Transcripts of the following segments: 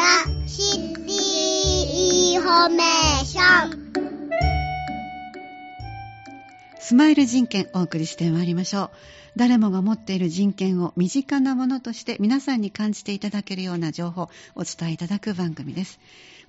ダ City Information。スマイル人権お送りしてまいりましょう。誰もが持っている人権を身近なものとして皆さんに感じていただけるような情報をお伝えいただく番組です。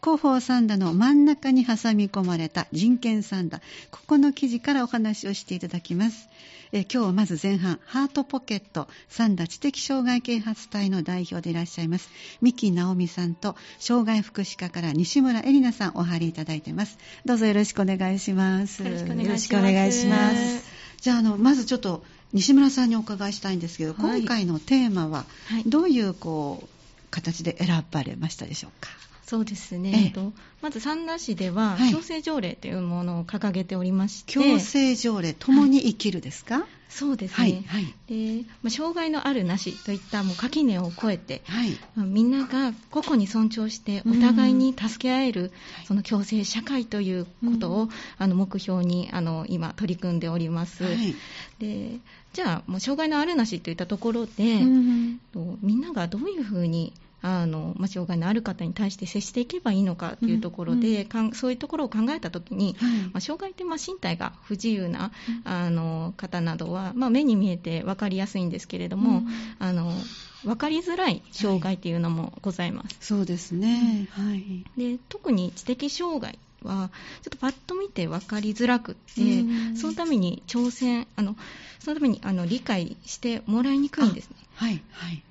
広報さんだの真ん中に挟み込まれた人権さんだここの記事からお話をしていただきます。え今日はまず前半ハートポケットさんだ知的障害啓発隊の代表でいらっしゃいます三木直美さんと障害福祉課から西村恵里奈さんお入りいただいています。どうぞよろしくお願いします。よろしくお願いします。じゃああのまずちょっと西村さんにお伺いしたいんですけど、はい、今回のテーマはどういうこう形で選ばれましたでしょうか？そうですね、えっと、まず三田市では、強制条例というものを掲げておりまして、強制条例、ともに生きるですか、はい、そうですね、はいはい、でまあ、障害のあるなしといったもう垣根を越えて、はい。まあ、みんなが個々に尊重して、お互いに助け合える、うん、その共生社会ということを、うん、あの目標にあの今、取り組んでおります。でじゃあ、もう障害のあるなしといったところで、うん、みんながどういうふうにあの、まあ、障害のある方に対して接していけばいいのかというところで、うんうん、そういうところを考えたときに、はい、まあ、障害ってまあ身体が不自由な、あの方などは、まあ、目に見えて分かりやすいんですけれども、うん、あの分かりづらい障害っていうのもございます。はい、そうですね、はい、で特に知的障害はちょっとパッと見て分かりづらくって、そのために挑戦あのそのためにあの理解してもらいにくいんですね。はい、はい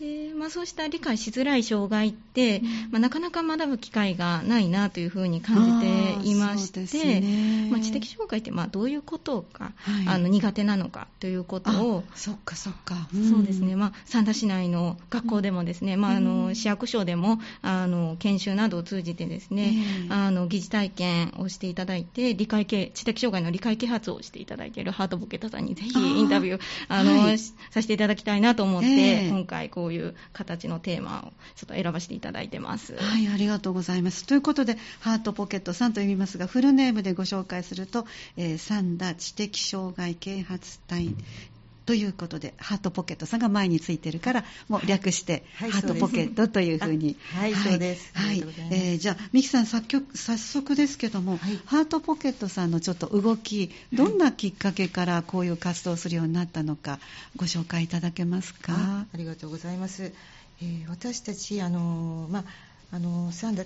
でまあ、そうした理解しづらい障害って、うん、まあ、なかなか学ぶ機会がないなというふうに感じていまして、ね、まあ、知的障害ってまあどういうことが、はい、あの苦手なのかということをそっかそっか、うん、そうですね、まあ、三田市内の学校でもですね、うん、まあ、あの市役所でもあの研修などを通じてですね、あの疑似体験をしていただいて理解系知的障害の理解啓発をしていただいているハートボケタさんにぜひインタビューあの、はい、させていただきたいなと思って、今回こうういう形のテーマをちょっと選ばせていただいてます。はい、ありがとうございます。ということで、ハートポケットさんと言いますが、フルネームでご紹介すると、えー、三田知的障害啓発隊ということで、ハートポケットさんが前についてるから、もう略して、ハートポケットというふうに。はい、そうです。はい。えー、じゃあ、ミキさん、作曲、早速ですけども、はい、ハートポケットさんのちょっと動き、どんなきっかけからこういう活動をするようになったのか、ご紹介いただけますか？あありがとうございます。えー、私たち、あのまあ、あのサンダ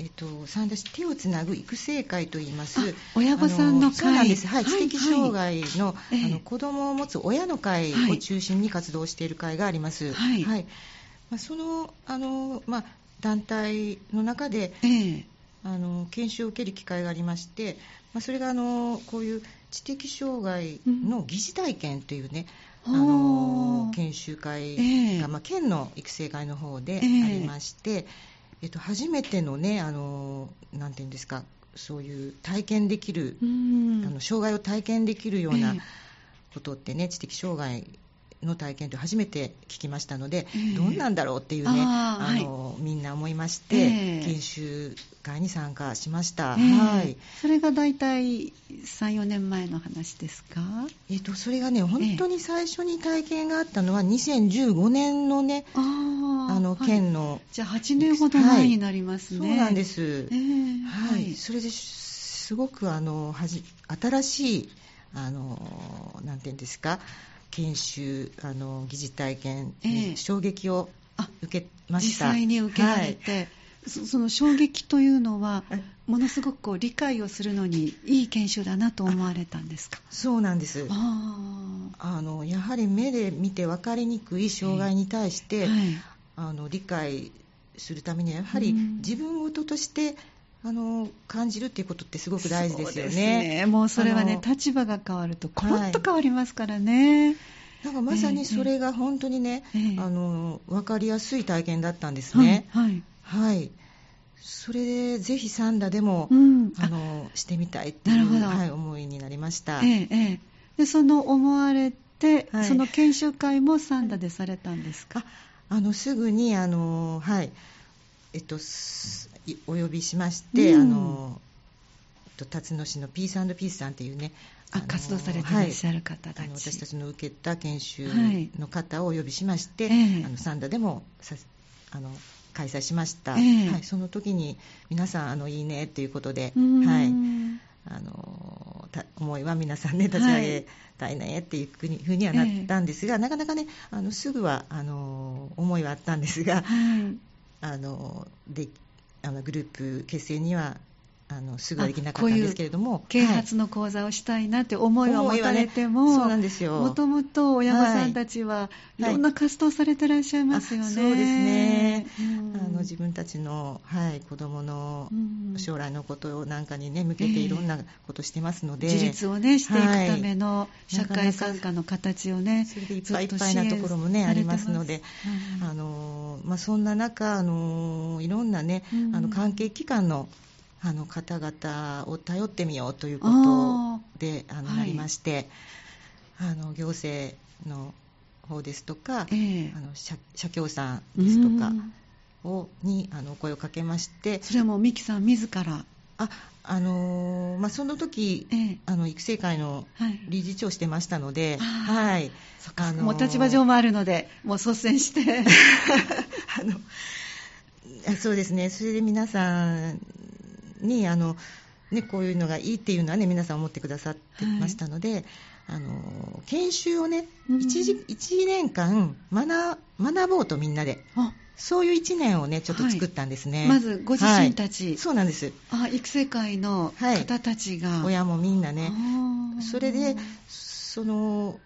えっと、三田市手をつなぐ育成会といいます。親御さんの会なんです。はい。知的障害の、はい、あの子供を持つ親の会を中心に活動している会があります。はい。はい、まあ、その、あの、まあ、団体の中で、えー、あの研修を受ける機会がありまして、まあ、それがあのこういう知的障害の疑似体験というね、うん、あの研修会が、えー、まあ、県の育成会の方でありまして、えーえっと、初めてのね、あのなんていうんですか、そういう体験できる、あの障害を体験できるようなことってね、知的障害の体験と初めて聞きましたので、えー、どんなんだろうっていうね、あの、はい、みんな思いまして、えー、研修会に参加しました。えー、はい。それが大体3、4年前の話ですか？えっ、と、それがね、本当に最初に体験があったのは2015年のね、あの、県の、はい、じゃあ8年ほど前になりますね。はい、そうなんです。はい。それですごくあのはじ新しいあのなんていうんですか研修あの疑似体験、えー、衝撃を受けました。実際に受けられて、はい。そ、その衝撃というのはものすごくこう理解をするのにいい研修だなと思われたんですか？そうなんです。あのやはり目で見て分かりにくい障害に対して、はい、あの理解するためにはやはり自分事としてあの感じるっていうことってすごく大事ですよね。ね。もうそれはね、立場が変わると、コロッと変わりますからね。はい、なんかまさにそれが本当にね、えー、あの分かりやすい体験だったんですね。はい、はい、それでぜひサンダでも、うん、あのしてみたいっていう、はい、思いになりました。えー、えー、でその思われて、はい、その研修会もサンダでされたんですか？あのすぐにあのはい。えっとお呼びしまして、うん、あの辰野市のピースピースさんっていうねあ活動されていらっしゃる方たち、はい、私たちの受けた研修の方をお呼びしまして、はい、あのサンダでもさあの開催しました、えー、はい、その時に皆さんあのいいねということで、はい、あの思いは皆さんね立ち上げたい。ねっていうふうにはなったんですが、えー、なかなかねあのすぐはあの思いはあったんですが、はい、あのであのグループ結成にはあのすぐはできなかったんですけれども。啓発の講座をしたいなって思いは持たれても、ね、そうなんですよ。もともと親御さんたちはい。ろんな活動されてらっしゃいますよね、はい、そうですね、うん、あの自分たちの、はい、子どもの将来のことなんかにね向けていろんなことしてますので、えー、自立をねしていくための社会参加の形をね、それでいっぱいいっぱいなところもねありますので、うん、あのまあ、そんな中あのいろんなね、あの関係機関のあの方々を頼ってみようということであの、なりまして、あの行政の方ですとか、えー、あの社社協さんですとかをにあの声をかけましてそれはもう三木さん自ら？ああのー、まあ、その時、ええ、あの育成会の理事長してましたので、はい、あのー、もう立場上もあるので、もう率先して。あのそうですね、それで皆さんにあの、ね、こういうのがいいっていうのは、ね、皆さん思ってくださってましたので、はい、あの研修をね、うん、1, 1年間学学ぼうとみんなで。そういう1年をね、ちょっと作ったんですね。はい、まず、ご自身たち、はい、そうなんです。あ、育成会の方たちが。はい、親もみんなね。それで、その、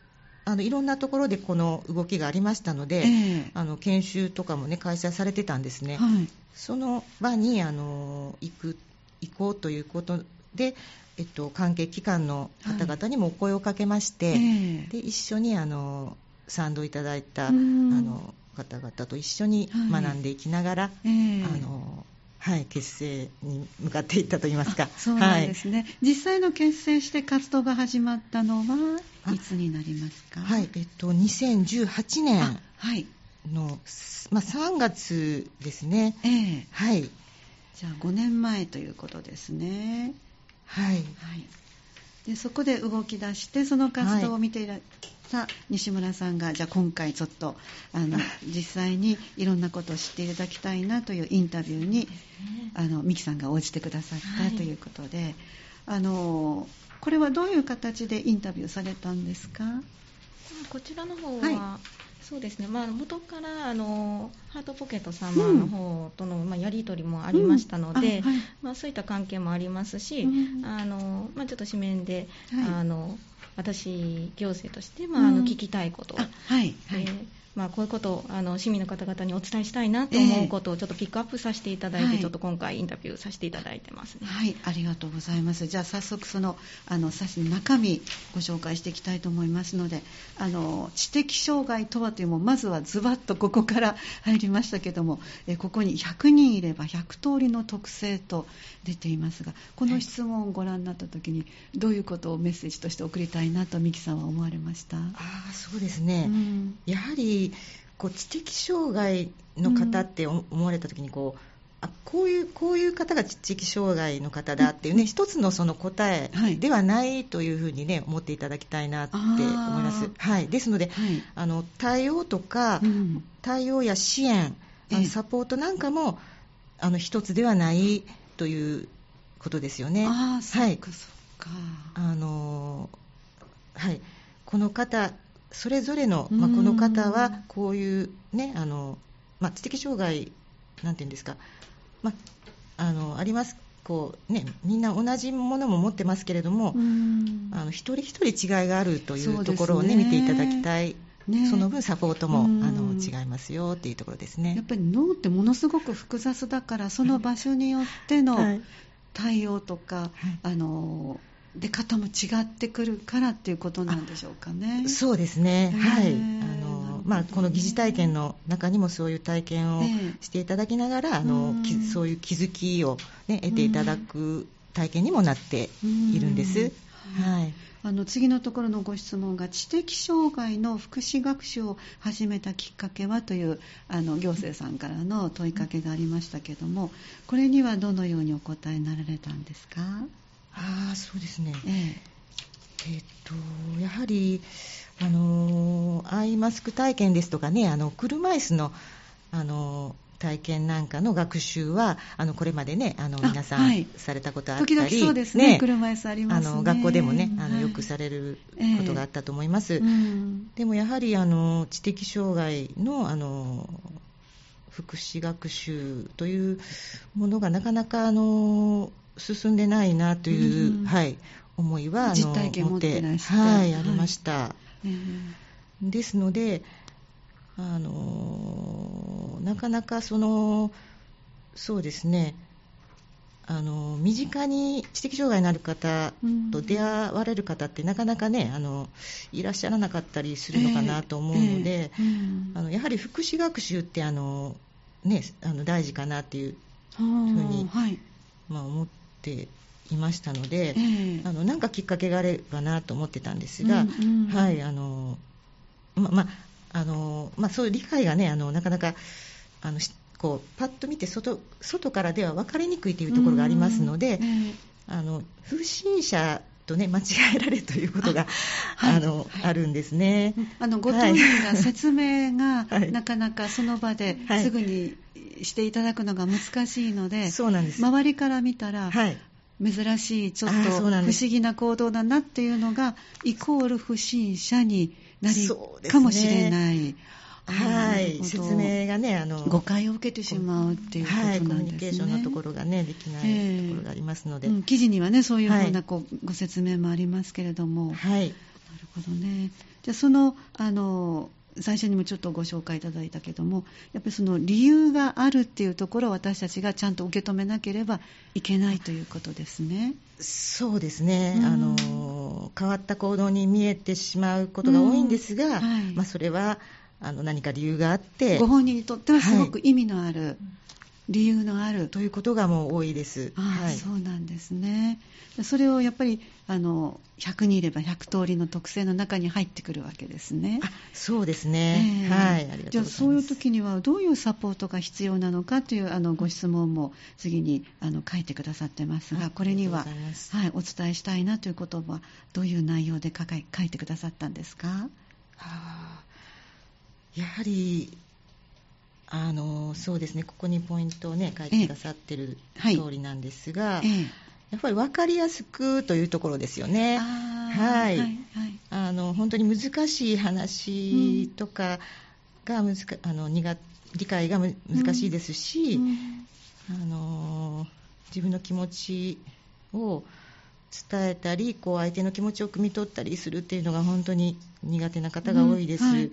あのいろんなところでこの動きがありましたので、えー、あの研修とかもね開催されてたんですね、はい、その場にあの行く行こうということで、えっと、関係機関の方々にもお声をかけまして、はい、で一緒にあの賛同いただいたあの方々と一緒に学んでいきながら、はい、あのはい、結成に向かっていったといいますか。そうなんですね、はい、実際の結成して活動が始まったのはいつになりますか？はい、えっと2018年の、はい、まあ3月ですね。ええはい。じゃあ5年前ということですね。はい。はい、でそこで動き出してその活動を見ていら、た西村さんがじゃあ今回ちょっとあの 実際にいろんなことを知っていただきたいなというインタビューに、あの美樹さんが応じてくださったということで、はい、あのこれはどういう形でインタビューされたんですか？こちらの方は、はいそうですね、まあ、元からあのハートポケット様の方との、うん、まあ、やり取りもありましたので、うん。はい、まあ、そういった関係もありますし、うん、あのまあ、ちょっと紙面で、はい、あの私、行政として、まあ、あの聞きたいこと。を、はい。はい、まあ、こういうことをあの市民の方々にお伝えしたいなと思うことをちょっとピックアップさせていただいて、えー、ちょっと今回インタビューさせていただいてますね。はい、ありがとうございます。じゃあ早速そのあの冊子の中身ご紹介していきたいと思いますので、あの知的障害とはというもまずはズバッとここから入りましたけども、えここに100人いれば100通りの特性と出ていますが、この質問をご覧になった時にどういうことをメッセージとして送りたいなと美樹さんは思われました？あそうですね。うん、やはりこう知的障害の方って思われた時にこう、あこういうこういう方が知的障害の方だっていうね、一つのその答えではないというふうにね思っていただきたいなって思います。はい、ですので、はい、あの対応とか、うん、対応や支援、サポートなんかもあの一つではないということですよね。あはい、そっか。あのはい。この方それぞれの、まあ、この方はこういう、ねあのまあ、知的障害なんていうんですか、まあ、あのあります。こう、ね、みんな同じものも持ってますけれども、あの一人一人違いがあるというところをね、ね見ていただきたい。ね、その分サポートもあの違いますよっていうところですね。やっぱり脳ってものすごく複雑だからその場所によっての対応とか、はい、あの出方も違ってくるからっていうことなんでしょうかね。そうですね。はい。あのまあこの疑似体験の中にもそういう体験をしていただきながら、あのそういう気づきをね得ていただく体験にもなっているんです。はい。あの次のところのご質問が知的障害の福祉学習を始めたきっかけはというあの行政さんからの問いかけがありましたけどもこれにはどのようにお答えになられたんですか？ああそうですね、ええ。えっとやはりあのアイマスク体験ですとかねあの車椅子のあの体験なんかの学習はあのこれまでねあの皆さん、はい、されたことあったり時々そうですね、ね、車椅子あります、ね、あの学校でもねあの、よくされることがあったと思います、えーうん、でもやはりあの知的障害のあの福祉学習というものがなかなかあの進んでないなという、うん、はい、思いは実体験持ってはい、ありました。えー、ですのであのなかなかそのそうですねあの身近に知的障害のある方と出会われる方ってなかなかねあのいらっしゃらなかったりするのかなと思うので、えーえー、あのやはり福祉学習ってあの、ね、あの大事かなっていうふうに、はい、まあ、思っていましたので、えー、あのなんかきっかけがあればなと思ってたんですが、うんうん、はいあのままあのまあ、そういう理解がねあのなかなかあのこうパッと見て外外からでは分かりにくいというところがありますので、あの不審者とね間違えられるということがあ、はい、あの、はい、あるんですね。あのご当人が説明が、はい、なかなかその場ですぐにしていただくのが難しいので、そうなんです。周りから見たら、珍しいちょっと不思議な行動だなっていうのがイコール不審者になりかもしれない。はい、説明がねあの誤解を受けてしまうっていうことなんですね、はい、コミュニケーションのところがねできないところがありますので、えーうん、記事にはねそういうふうなこう、はい、ご説明もありますけれども、はい、なるほどね。じゃあそのあの最初にもちょっとご紹介いただいたけどもやっぱりその理由があるっていうところを私たちがちゃんと受け止めなければいけないということですね。そうですね、うん、あの変わった行動に見えてしまうことが多いんですが、うんはい、まあ、それはあの何か理由があってご本人にとってはすごく意味のある、はい理由のあるということがもう多いです。あはい、そうなんですね。それをやっぱりあの100人いれば100通りの特性の中に入ってくるわけですね。そうですね。えー、はい。ありがとうございます。じゃあそういう時にはどういうサポートが必要なのかというあのご質問も次にあの書いてくださってますが、これにははいお伝えしたいなという言葉どういう内容で書書いてくださったんですか？はあ、やはりあのそうですねここにポイントをね書いてくださってる通りなんですが、ええやっぱり分かりやすくというところですよね。はい、はい、あの本当に難しい話とかが難、うん、あの苦理解が難しいですし、うん。うん、あの自分の気持ちを伝えたりこう相手の気持ちを汲み取ったりするっていうのが本当に苦手な方が多いです。はい、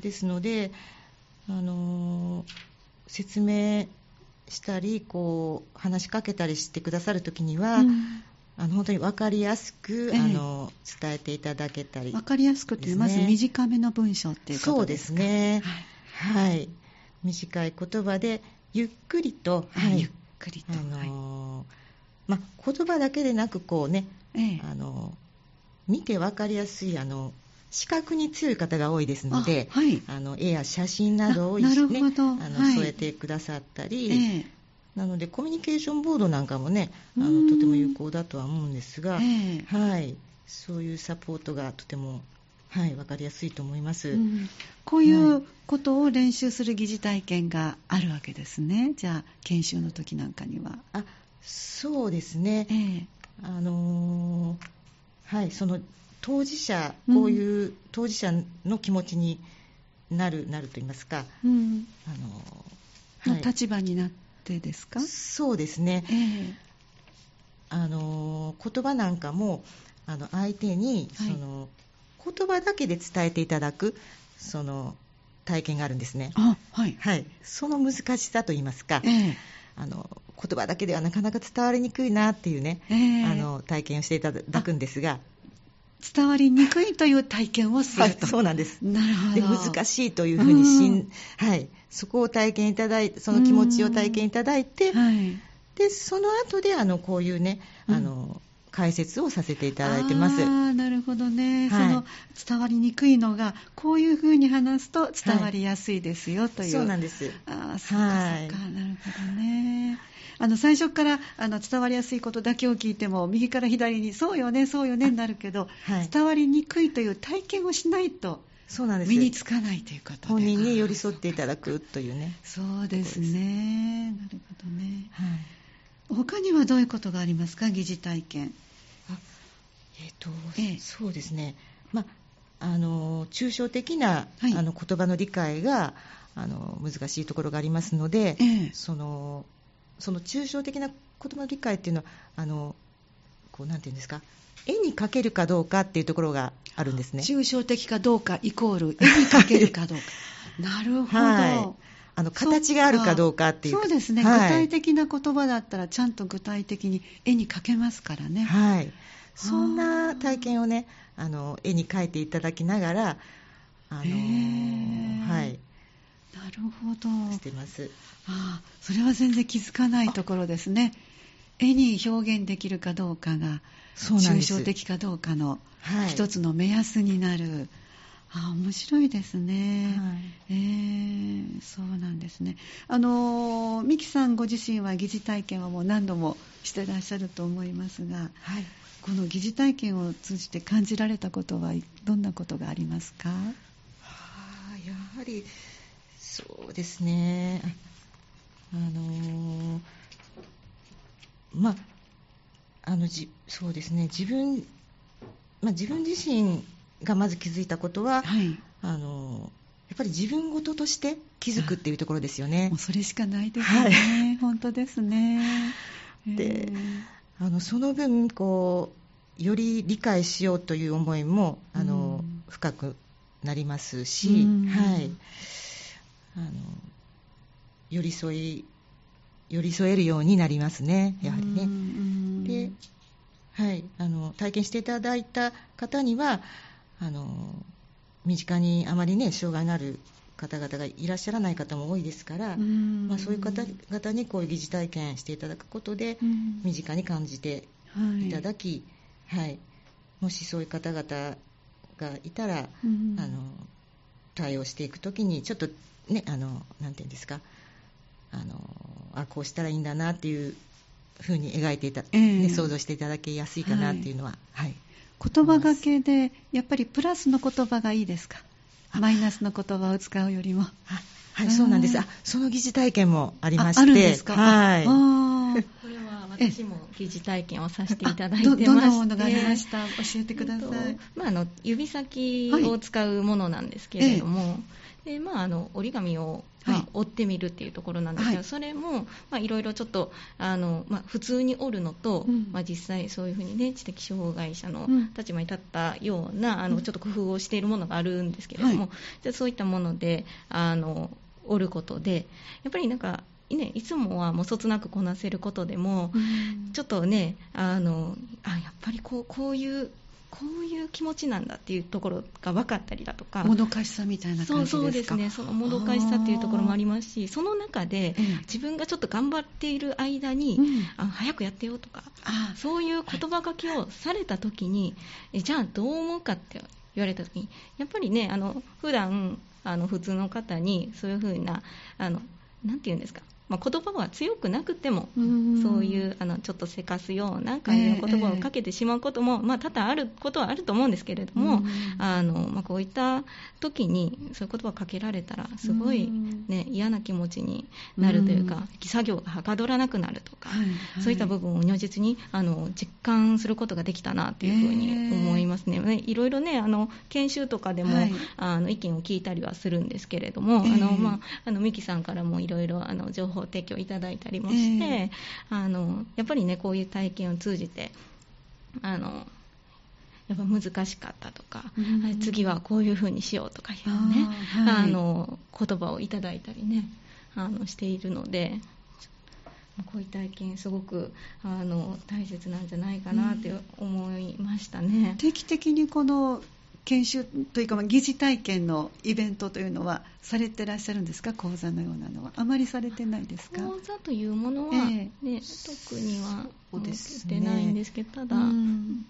ですのであの説明したりこう話しかけたりしてくださるときには、うん、あの本当に分かりやすく、ええ、あの伝えていただけたり、ね、分かりやすくって、まず短めの文章っていうことそうですね、はい、はい、短い言葉でゆっくりと、はい、ゆっくりと、あの、はい、まあ、言葉だけでなくこうね、え、あの見て分かりやすいあの視覚に強い方が多いですので、はい、あの絵や写真などを、ね、あの、はい、添えてくださったり、えー、なのでコミュニケーションボードなんかもねあのとても有効だとは思うんですが、えー、はい、そういうサポートがとてもはい、分かりやすいと思います、うん、こういうことを練習する疑似体験があるわけですね、じゃあ、研修の時なんかには。あそうですね、えー、あのー、はい、その当事者、こういう当事者の気持ちになる、なると言いますか、うん、あの、はい、立場になってですか？そうですね、えー、あの言葉なんかもあの相手に、はい、その言葉だけで伝えていただくその体験があるんですね。はい、はい、その難しさと言いますか、えー、あの言葉だけではなかなか伝わりにくいなっていうね、えー、あの体験をしていただくんですが。伝わりにくいという体験をすると、はい、そうなんです。なるほど。で難しいというふうにしん、はい、そこを体験いただいてその気持ちを体験いただいて、はい、でその後であのこういうねあの、解説をさせていただいてます。あなるほどね、はい、その伝わりにくいのがこういうふうに話すと伝わりやすいですよ、という。そうなんです。あそうかそうか、なるほどね。あの最初からあの伝わりやすいことだけを聞いても右から左にそうよねそうよねになるけど、はい、伝わりにくいという体験をしないとそうなんです。身につかないということで。本人に寄り添っていただくというね。そうですね。なるほどね、はい、他にはどういうことがありますか疑似体験あえっ、ー、と、ええ、そうですねまあの抽象的な、はい、あの言葉の理解があの難しいところがありますので、ええ、そのその抽象的な言葉の理解っていうのはあのこうなんていうんですか絵に描けるかどうかっていうところがあるんですね。抽象的かどうかイコール絵に描けるかどうか。なるほど。はいあの形があるかどうかっていうそうですね、はい、具体的な言葉だったらちゃんと具体的に絵に描けますからね。はい。そんな体験をねあの絵に描いていただきながらあのはい。なるほど。してます。ああそれは全然気づかないところですね。絵に表現できるかどうかが抽象的かどうかの一つの目安になる、はい、あ面白いですね、はい、えー、そうなんですね。あの美樹さんご自身は疑似体験はもう何度もしてらっしゃると思いますが、はい、この疑似体験を通じて感じられたことはどんなことがありますか、はあ、やはりそうですね。あのー、まああのじそうですね。自分、まあ、自分自身がまず気づいたことは、はい、あのやっぱり自分事として気づくっていうところですよね。もうそれしかないですね、はい、本当ですね。であのその分こうより理解しようという思いもあの、深くなりますし、はい、あの寄り添い寄り添えるようになりますね、やはりね。で、はい、あの体験していただいた方にはあの身近にあまりね障害のある方々がいらっしゃらない方も多いですから、まあ、そういう方々にこういう疑似体験していただくことで身近に感じていただき、はい、はい、もしそういう方々がいたら、あの対応していくときにちょっとねあのなんていうんですかあのあこうしたらいいんだなっていうふうに描いていた、えー、ね、想像していただけやすいかなっていうのは、はい、はい、言葉がけでやっぱりプラスの言葉がいいですか？マイナスの言葉を使うよりもはい、そうなんです。あ、その疑似体験もありまして、あるんですか？はい。これは私も疑似体験をさせていただいてまして、どんなものがありました？教えてください。まああの指先を使うものなんですけれども、はいでまあ、あの折り紙を、まあ、折ってみるっていうところなんですけど、はい、それも、まあ、いろいろちょっとあの、まあ、普通に折るのと、うん、まあ、実際そういうふうにね知的障害者の立場に立ったような、うん、あのちょっと工夫をしているものがあるんですけれども、はい、じゃそういったものであの折ることでやっぱりなんかね、いつもはもうそつなくこなせることでも、うん、ちょっとねあのあやっぱりこうこういうこういう気持ちなんだっていうところが分かったりだとか。もどかしさみたいな感じですか？そうですね。そのもどかしさっていうところもありますしその中で、自分がちょっと頑張っている間に、うん、あ早くやってよとかそういう言葉書きをされた時に、はい、じゃあどう思うかって言われた時にやっぱりねあの普段あの普通の方にそういうふうなあのなんて言うんですか？まあ、言葉は強くなくても、そういうあのちょっとせかすような感じの言葉をかけてしまうことも、まあ、多々あることはあると思うんですけれども、あのまあ、こういった時にそういう言葉をかけられたらすごい、ね、嫌な気持ちになるというか、作業がはかどらなくなるとか、そういった部分を如実にあの実感することができたなというふうに思いますね。いろいろねあの研修とかでも、あの意見を聞いたりはするんですけれども、あのまあ、あのミキさんからもいろいろ情報提供いただいたりもして、えー、あのやっぱりねこういう体験を通じてあのやっぱ難しかったとか、うん、次はこういうふうにしようとかいうねあ、はい、あの言葉をいただいたりねあのしているのでこういう体験すごくあの大切なんじゃないかなって思いましたね、うん、定期的にこの研修というか、まあ、疑似体験のイベントというのはされてらっしゃるんですか？講座のようなのは。あまりされてないですか？講座というものは、ね、え。ー、特には受けてないんですけど、ね、ただ、うん。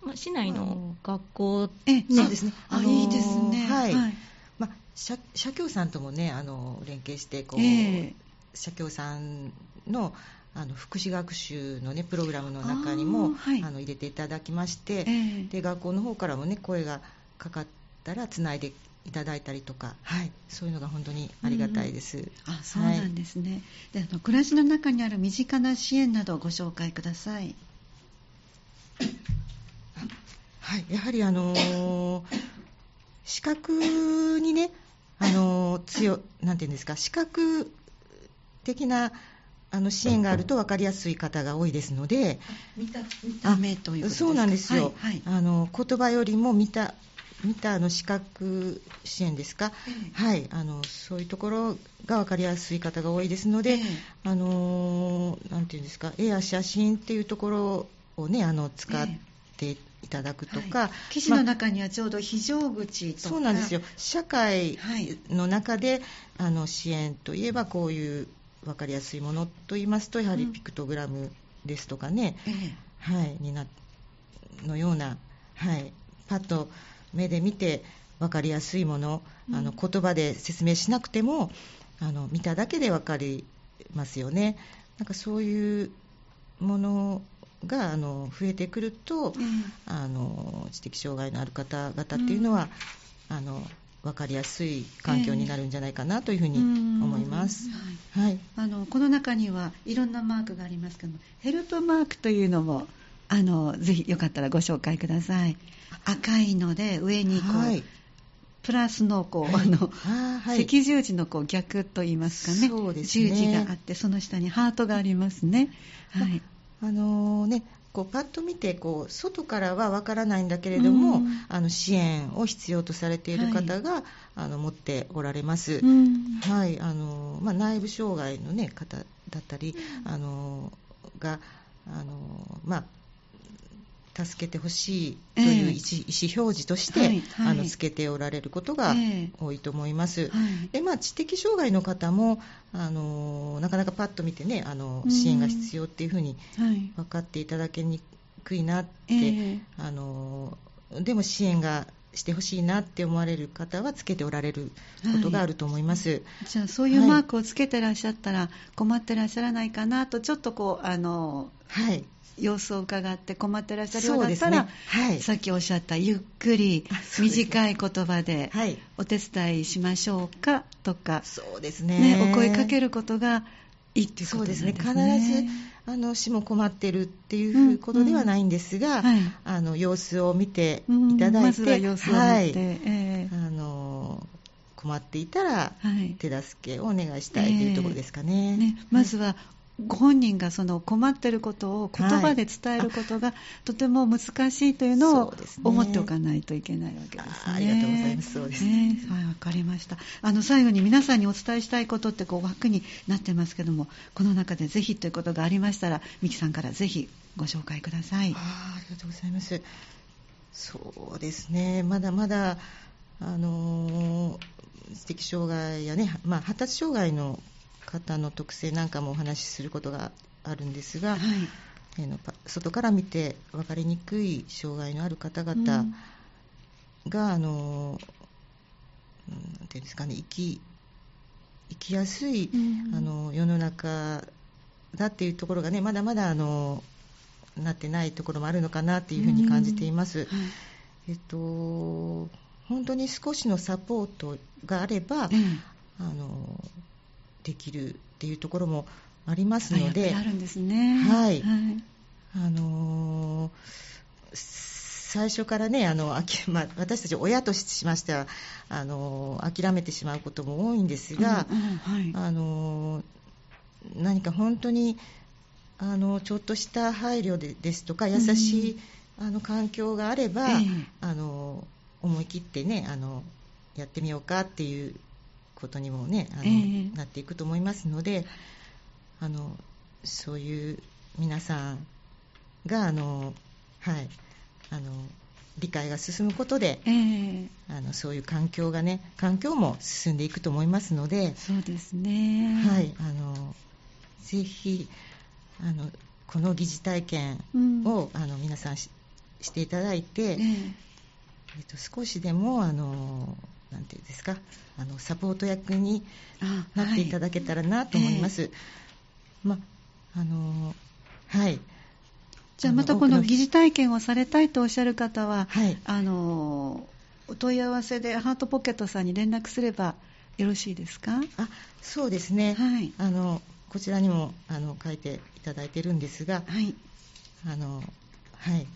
まあ、市内の学校、ね、そうですね、あ、いいですね、はい、はい、まあ、社社協さんともねあの連携してこう、えー、社協さんのあの福祉学習の、ね、プログラムの中にもあ、はい、あの入れていただきまして、えー、で学校の方からも、ね、声がかかっったらつないでいただいたりとか、はい、そういうのが本当にありがたいです。うん、あそうなんですね、はい、であの暮らしの中にある身近な支援などをご紹介ください。はい、やはりあのー、視覚にね、あのー、強なんていうんですか、視覚的なあの支援があると分かりやすい方が多いですので、見た見目というそうなんですよ、はいはい、あの言葉よりも見た見たの視覚支援ですか、えー、はい、あのそういうところが分かりやすい方が多いですので、えー、あのなんていうんですか、絵や写真っていうところをね、あの使っていただくとか、はい、記事の中にはちょうど非常口とか、まそうなんですよ、社会の中で、はい、あの支援といえば、こういう分かりやすいものといいますと、やはりピクトグラムですとかね、うん、はい、になのような、はい、パッと目で見て分かりやすいもの、うん、あの言葉で説明しなくてもあの見ただけで分かりますよね。なんかそういうものがあの増えてくると、うん、あの知的障害のある方々っていうのは、うん、あの分かりやすい環境になるんじゃないかなというふうに思います、えー、はい、あのこの中にはいろんなマークがありますけどヘルプマークというのもあのぜひよかったらご紹介ください。赤いので上にこう、はい、プラスのこう、はい、あの、はい、赤十字のこう逆といいますかね。そうですね。十字があってその下にハートがありますね。はい、あのー、ねこうパッと見てこう外からはわからないんだけれども、うん、あの支援を必要とされている方が、はい、あの持っておられます、うん、はいあのまあ、内部障害の、ね、方だったり、あのがあの、まあ、助けてほしいという意思,、表示として、はいはい、あのつけておられることが多いと思います。でまあ、知的障害の方もあのなかなかパッと見てねあの支援が必要っていうふうに分かっていただけにくいなって、あのでも支援がしてほしいなって思われる方はつけておられることがあると思います、はい、じゃあそういうマークをつけてらっしゃったら困ってらっしゃらないかなとちょっとこうあの、はい、様子を伺って困ってらっしゃるようだったら、ね。はい、さっきおっしゃったゆっくり短い言葉でお手伝いしましょうかとか、そうですね、ね、お声かけることがいいっていうことですね。そうですね。必ずあの死も困ってるっていうことではないんですが、うんうんはい、あの様子を見ていただいて、うん、まずは様子を見て、はい。えー、あの困っていたら手助けをお願いしたいというところですかね。えー、ねまずはご本人がその困っていることを言葉で伝えることがとても難しいというのを思っておかないといけないわけですね。ありがとうございます。そうですね。はい、わかりました。あの最後に皆さんにお伝えしたいことってこう枠になってますけども、この中でぜひということがありましたら、ミキさんからぜひご紹介ください。あありがとうございます。そうですね。まだまだあの知的障害やね、まあ発達障害の方の特性なんかもお話しすることがあるんですが、はい、えの外から見て分かりにくい障害のある方々が、うん、あのなんていうんですかね生き生きやすい、うん、あの世の中だっていうところがねまだまだあのなってないところもあるのかなっていうふうに感じています。うん。はい、えっと本当に少しのサポートがあれば、あのできるっていうところもありますので、あるんですね。はい。はい、あのー、最初からね、あのまあ、私たち親としましてはあの諦めてしまうことも多いんですが、うんうんはい、あの何か本当にあのちょっとした配慮でですとか優しい、うん、あの環境があれば、えー、あの思い切ってねあのやってみようかっていうことにもねあの、えー、なっていくと思いますのであのそういう皆さんがあの、はい、あの理解が進むことで、えー、あのそういう環境がね環境も進んでいくと思いますのでそうですね、はい、あのぜひあのこの疑似体験を、うん、あの皆さんしていただいて、えー、えっと、少しでもあのなんていうんですかあのサポート役になっていただけたらなと思います。はいえ。ー、まあのはい。じゃあまたこの疑似体験をされたいとおっしゃる方は、はい、あのお問い合わせでハートポケットさんに連絡すればよろしいですか？あそうですね、はい、あのこちらにもあの書いていただいてるんですが、はい、あのはい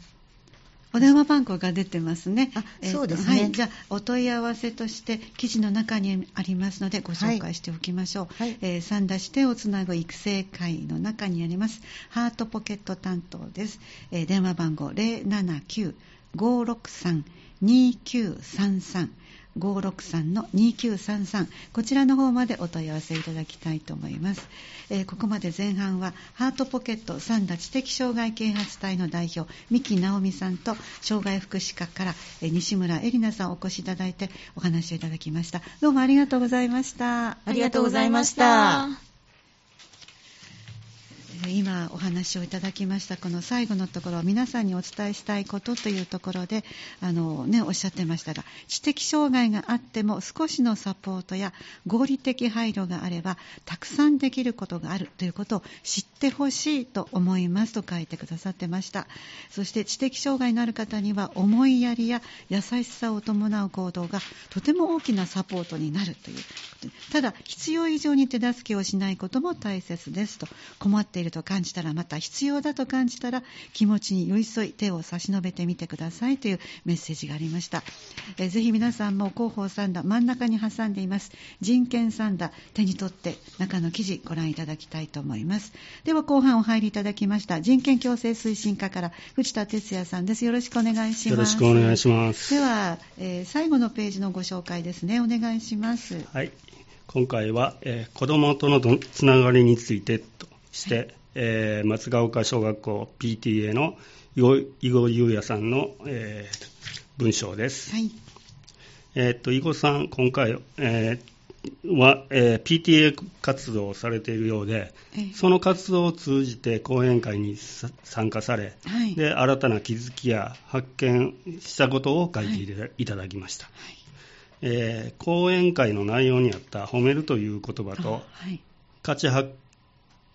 お電話番号が出てますね。あ、え、そうですね、はい。じゃあお問い合わせとして記事の中にありますのでご紹介しておきましょう。はい、えー、三田市手をつなぐ育成会の中にありますハートポケット担当です。えー、電話番号079 563-2933 563-2933こちらの方までお問い合わせいただきたいと思います、えー、ここまで前半はハートポケット三田知的障害啓発隊の代表三木直美さんと障害福祉課から、えー、西村恵里奈さんお越しいただいてお話をいただきました。どうもありがとうございました。ありがとうございました。今お話をいただきましたこの最後のところ皆さんにお伝えしたいことというところであの、ね、おっしゃってましたが知的障害があっても少しのサポートや合理的配慮があればたくさんできることがあるということを知ってほしいと思いますと書いてくださってました。そして知的障害のある方には思いやりや優しさを伴う行動がとても大きなサポートになるというただ必要以上に手助けをしないことも大切ですと困っていると感じたらまた必要だと感じたら気持ちに寄り添い手を差し伸べてみてくださいというメッセージがありました。えぜひ皆さんも広報三田真ん中に挟んでいます。人権三田手に取って中の記事ご覧いただきたいと思います。では後半お入りいただきました。人権共生推進課から藤田哲也さんです。よろしくお願いします。よろしくお願いします。では、えー、最後のページのご紹介ですね。お願いします。はい。今回は、えー、子どもとのつながりについてとして、はいえー、松ヶ丘小学校 PTA の囲碁優也さんの、えー、文章です。はい。えー、っと、囲碁さん、今回、えー、は、えー、PTA 活動をされているようで、その活動を通じて講演会に参加され、はい、で新たな気づきや発見したことを書いてい。ただきました、はい。えー、講演会の内容にあった褒めるという言葉と、はい、価値発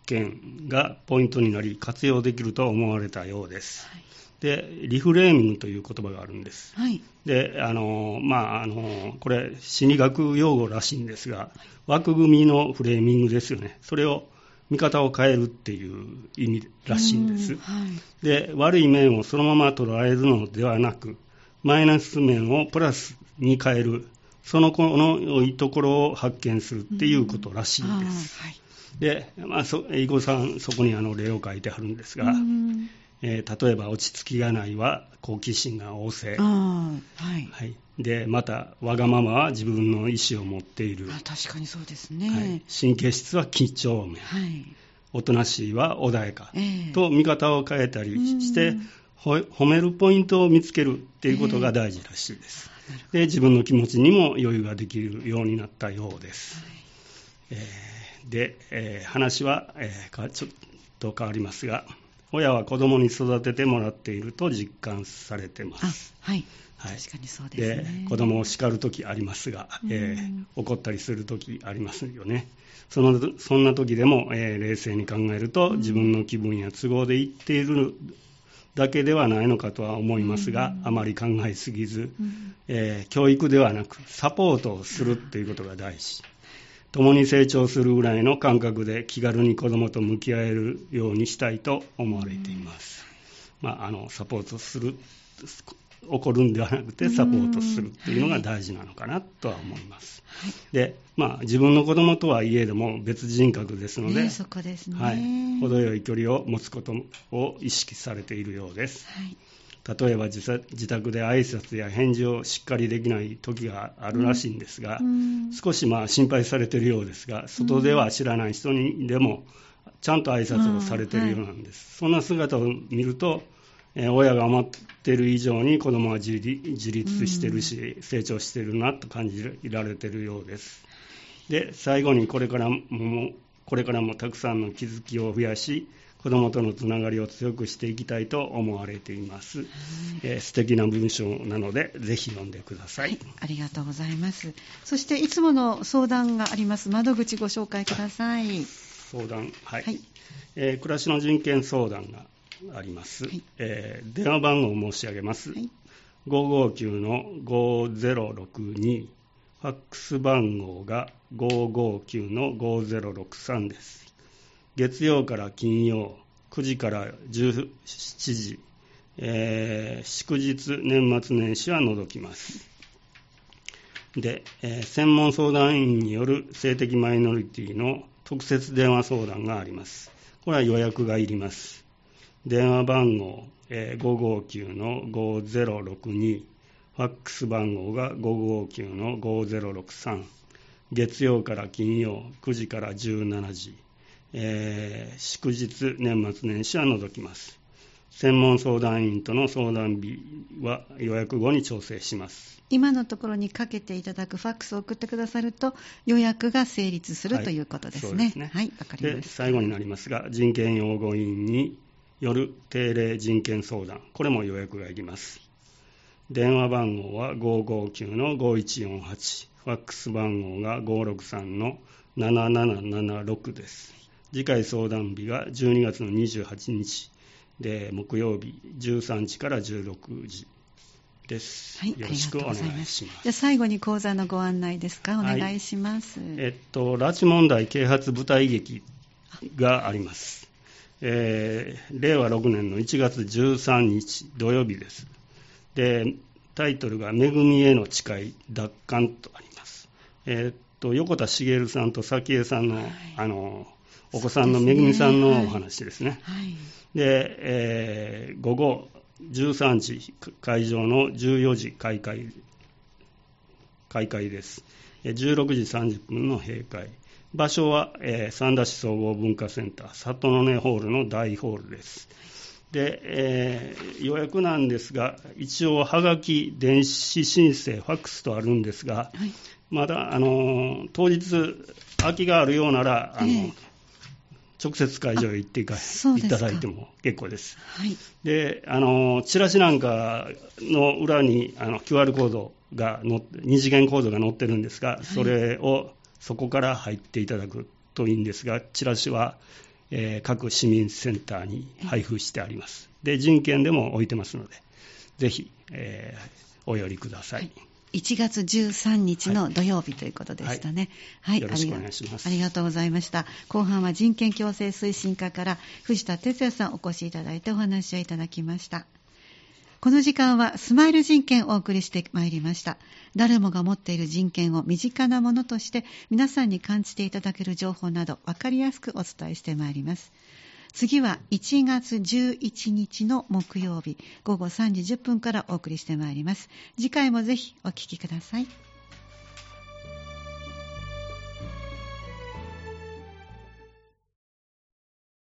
見がポイントになり活用できると思われたようです。はいでリフレーミングという言葉があるんです。はい、であのまああのこれ心理学用語らしいんですが枠組みのフレーミングですよね。それを見方を変えるっていう意味らしいんです。はい、で悪い面をそのまま捉えるのではなくマイナス面をプラスに変えるその子の良いところを発見するっていうことらしいんです。はいで、まあ、そ囲碁さん、そこにあの例を書いてあるんですが、えー、例えば、落ち着きがないは好奇心が旺盛、はい。はい、でまた、わがままは自分の意思を持っている、確かにそうですね、はい、神経質は緊張面、はい、おとなしいは穏やか、えー、と見方を変えたりして、褒めるポイントを見つけるっていうことが大事らしいです。えー、で自分の気持ちにも余裕ができるようになったようです。はい。えーで、えー、話は、えー、ちょっと変わりますが、親は子供に育ててもらっていると実感されてます。はい。はい、確かにそうですね。で子供を叱るときありますが、えー、怒ったりするときありますよね。そのそんな時でも、えー、冷静に考えると、自分の気分や都合で言っているだけではないのかとは思いますが、あまり考えすぎず、えー、教育ではなくサポートをするっていうことが大事。共に成長するぐらいの感覚で気軽に子どもと向き合えるようにしたいと思われています。まあ、あのサポートする起こるんではなくてサポートするっていうのが大事なのかなとは思います。はい、で、まあ自分の子供とはいえども別人格ですので、ね、そこですね。はい、程よい距離を持つことを意識されているようです。はい例えば自宅で挨拶や返事をしっかりできない時があるらしいんですが、うん、少しまあ心配されているようですが、外では知らない人にでもちゃんと挨拶をされているようなんです。うんはい、そんな姿を見ると、えー、親が思っている以上に子供は自立してるし、うん、成長してるなと感じられているようです。で、最後にこれからも、これからもたくさんの気づきを増やし、子どもとのつながりを強くしていきたいと思われています、えー、素敵な文章なのでぜひ読んでください、はい、ありがとうございます。そしていつもの相談があります。窓口ご紹介ください。相談はい、はい、えー、暮らしの人権相談があります、はい、えー、電話番号を申し上げます、はい。559の5062、ファックス番号が559の5063です。月曜から金曜、9時から17時、えー、祝日、年末年始は除きます。で、えー、専門相談員による性的マイノリティの特設電話相談があります。これは予約がいります。電話番号、えー、559-5062、ファックス番号が559-5063、月曜から金曜9時から17時、えー、祝日、年末年始は除きます。専門相談員との相談日は予約後に調整します。今のところにかけていただくファックスを送ってくださると予約が成立する、はい、ということですね。ねはい、わかりました。最後になりますが、人権擁護員による定例人権相談、これも予約がいります。電話番号は559の5148、ファックス番号が563の7776です。次回相談日が12月の28日で木曜日13時から16時です。はい、よろしくお願いします。じゃ最後に講座のご案内ですか？お願いします。はい、えっと拉致問題啓発舞台劇があります。えー、令和6年の1月13日土曜日です。でタイトルが「恵みへの誓い奪還」とあります。えー、っと横田茂さんと早紀江さんの、はい、あのお子さんのめぐみさんのお話ですね。はい、で、えー、午後13時会場の14時開会開会です。16時30分の閉会。場所は、えー、三田市総合文化センター里の根ホールの大ホールです。で、えー、予約なんですが、一応、はがき、電子申請、ファックスとあるんですが、はい、まだ、あの当日、空きがあるようなら、あの、えー直接会場へ行っていただいても結構です。はい、であのチラシなんかの裏にあの QR コードが載って二次元コードが載ってるんですが、それをそこから入っていただくといいんですが、チラシは、えー、各市民センターに配布してあります。で人権でも置いてますので、ぜひ、えー、お寄りください1月13日の土曜日ということでしたね。はい。はい、よろしくお願いしますあ。ありがとうございました。後半は人権共生推進課から藤田哲也さんお越しいただいてお話をいただきました。この時間はスマイル人権をお送りしてまいりました。誰もが持っている人権を身近なものとして皆さんに感じていただける情報など分かりやすくお伝えしてまいります。次は1月11日の木曜日午後3時10分からお送りしてまいります。次回もぜひお聴きください。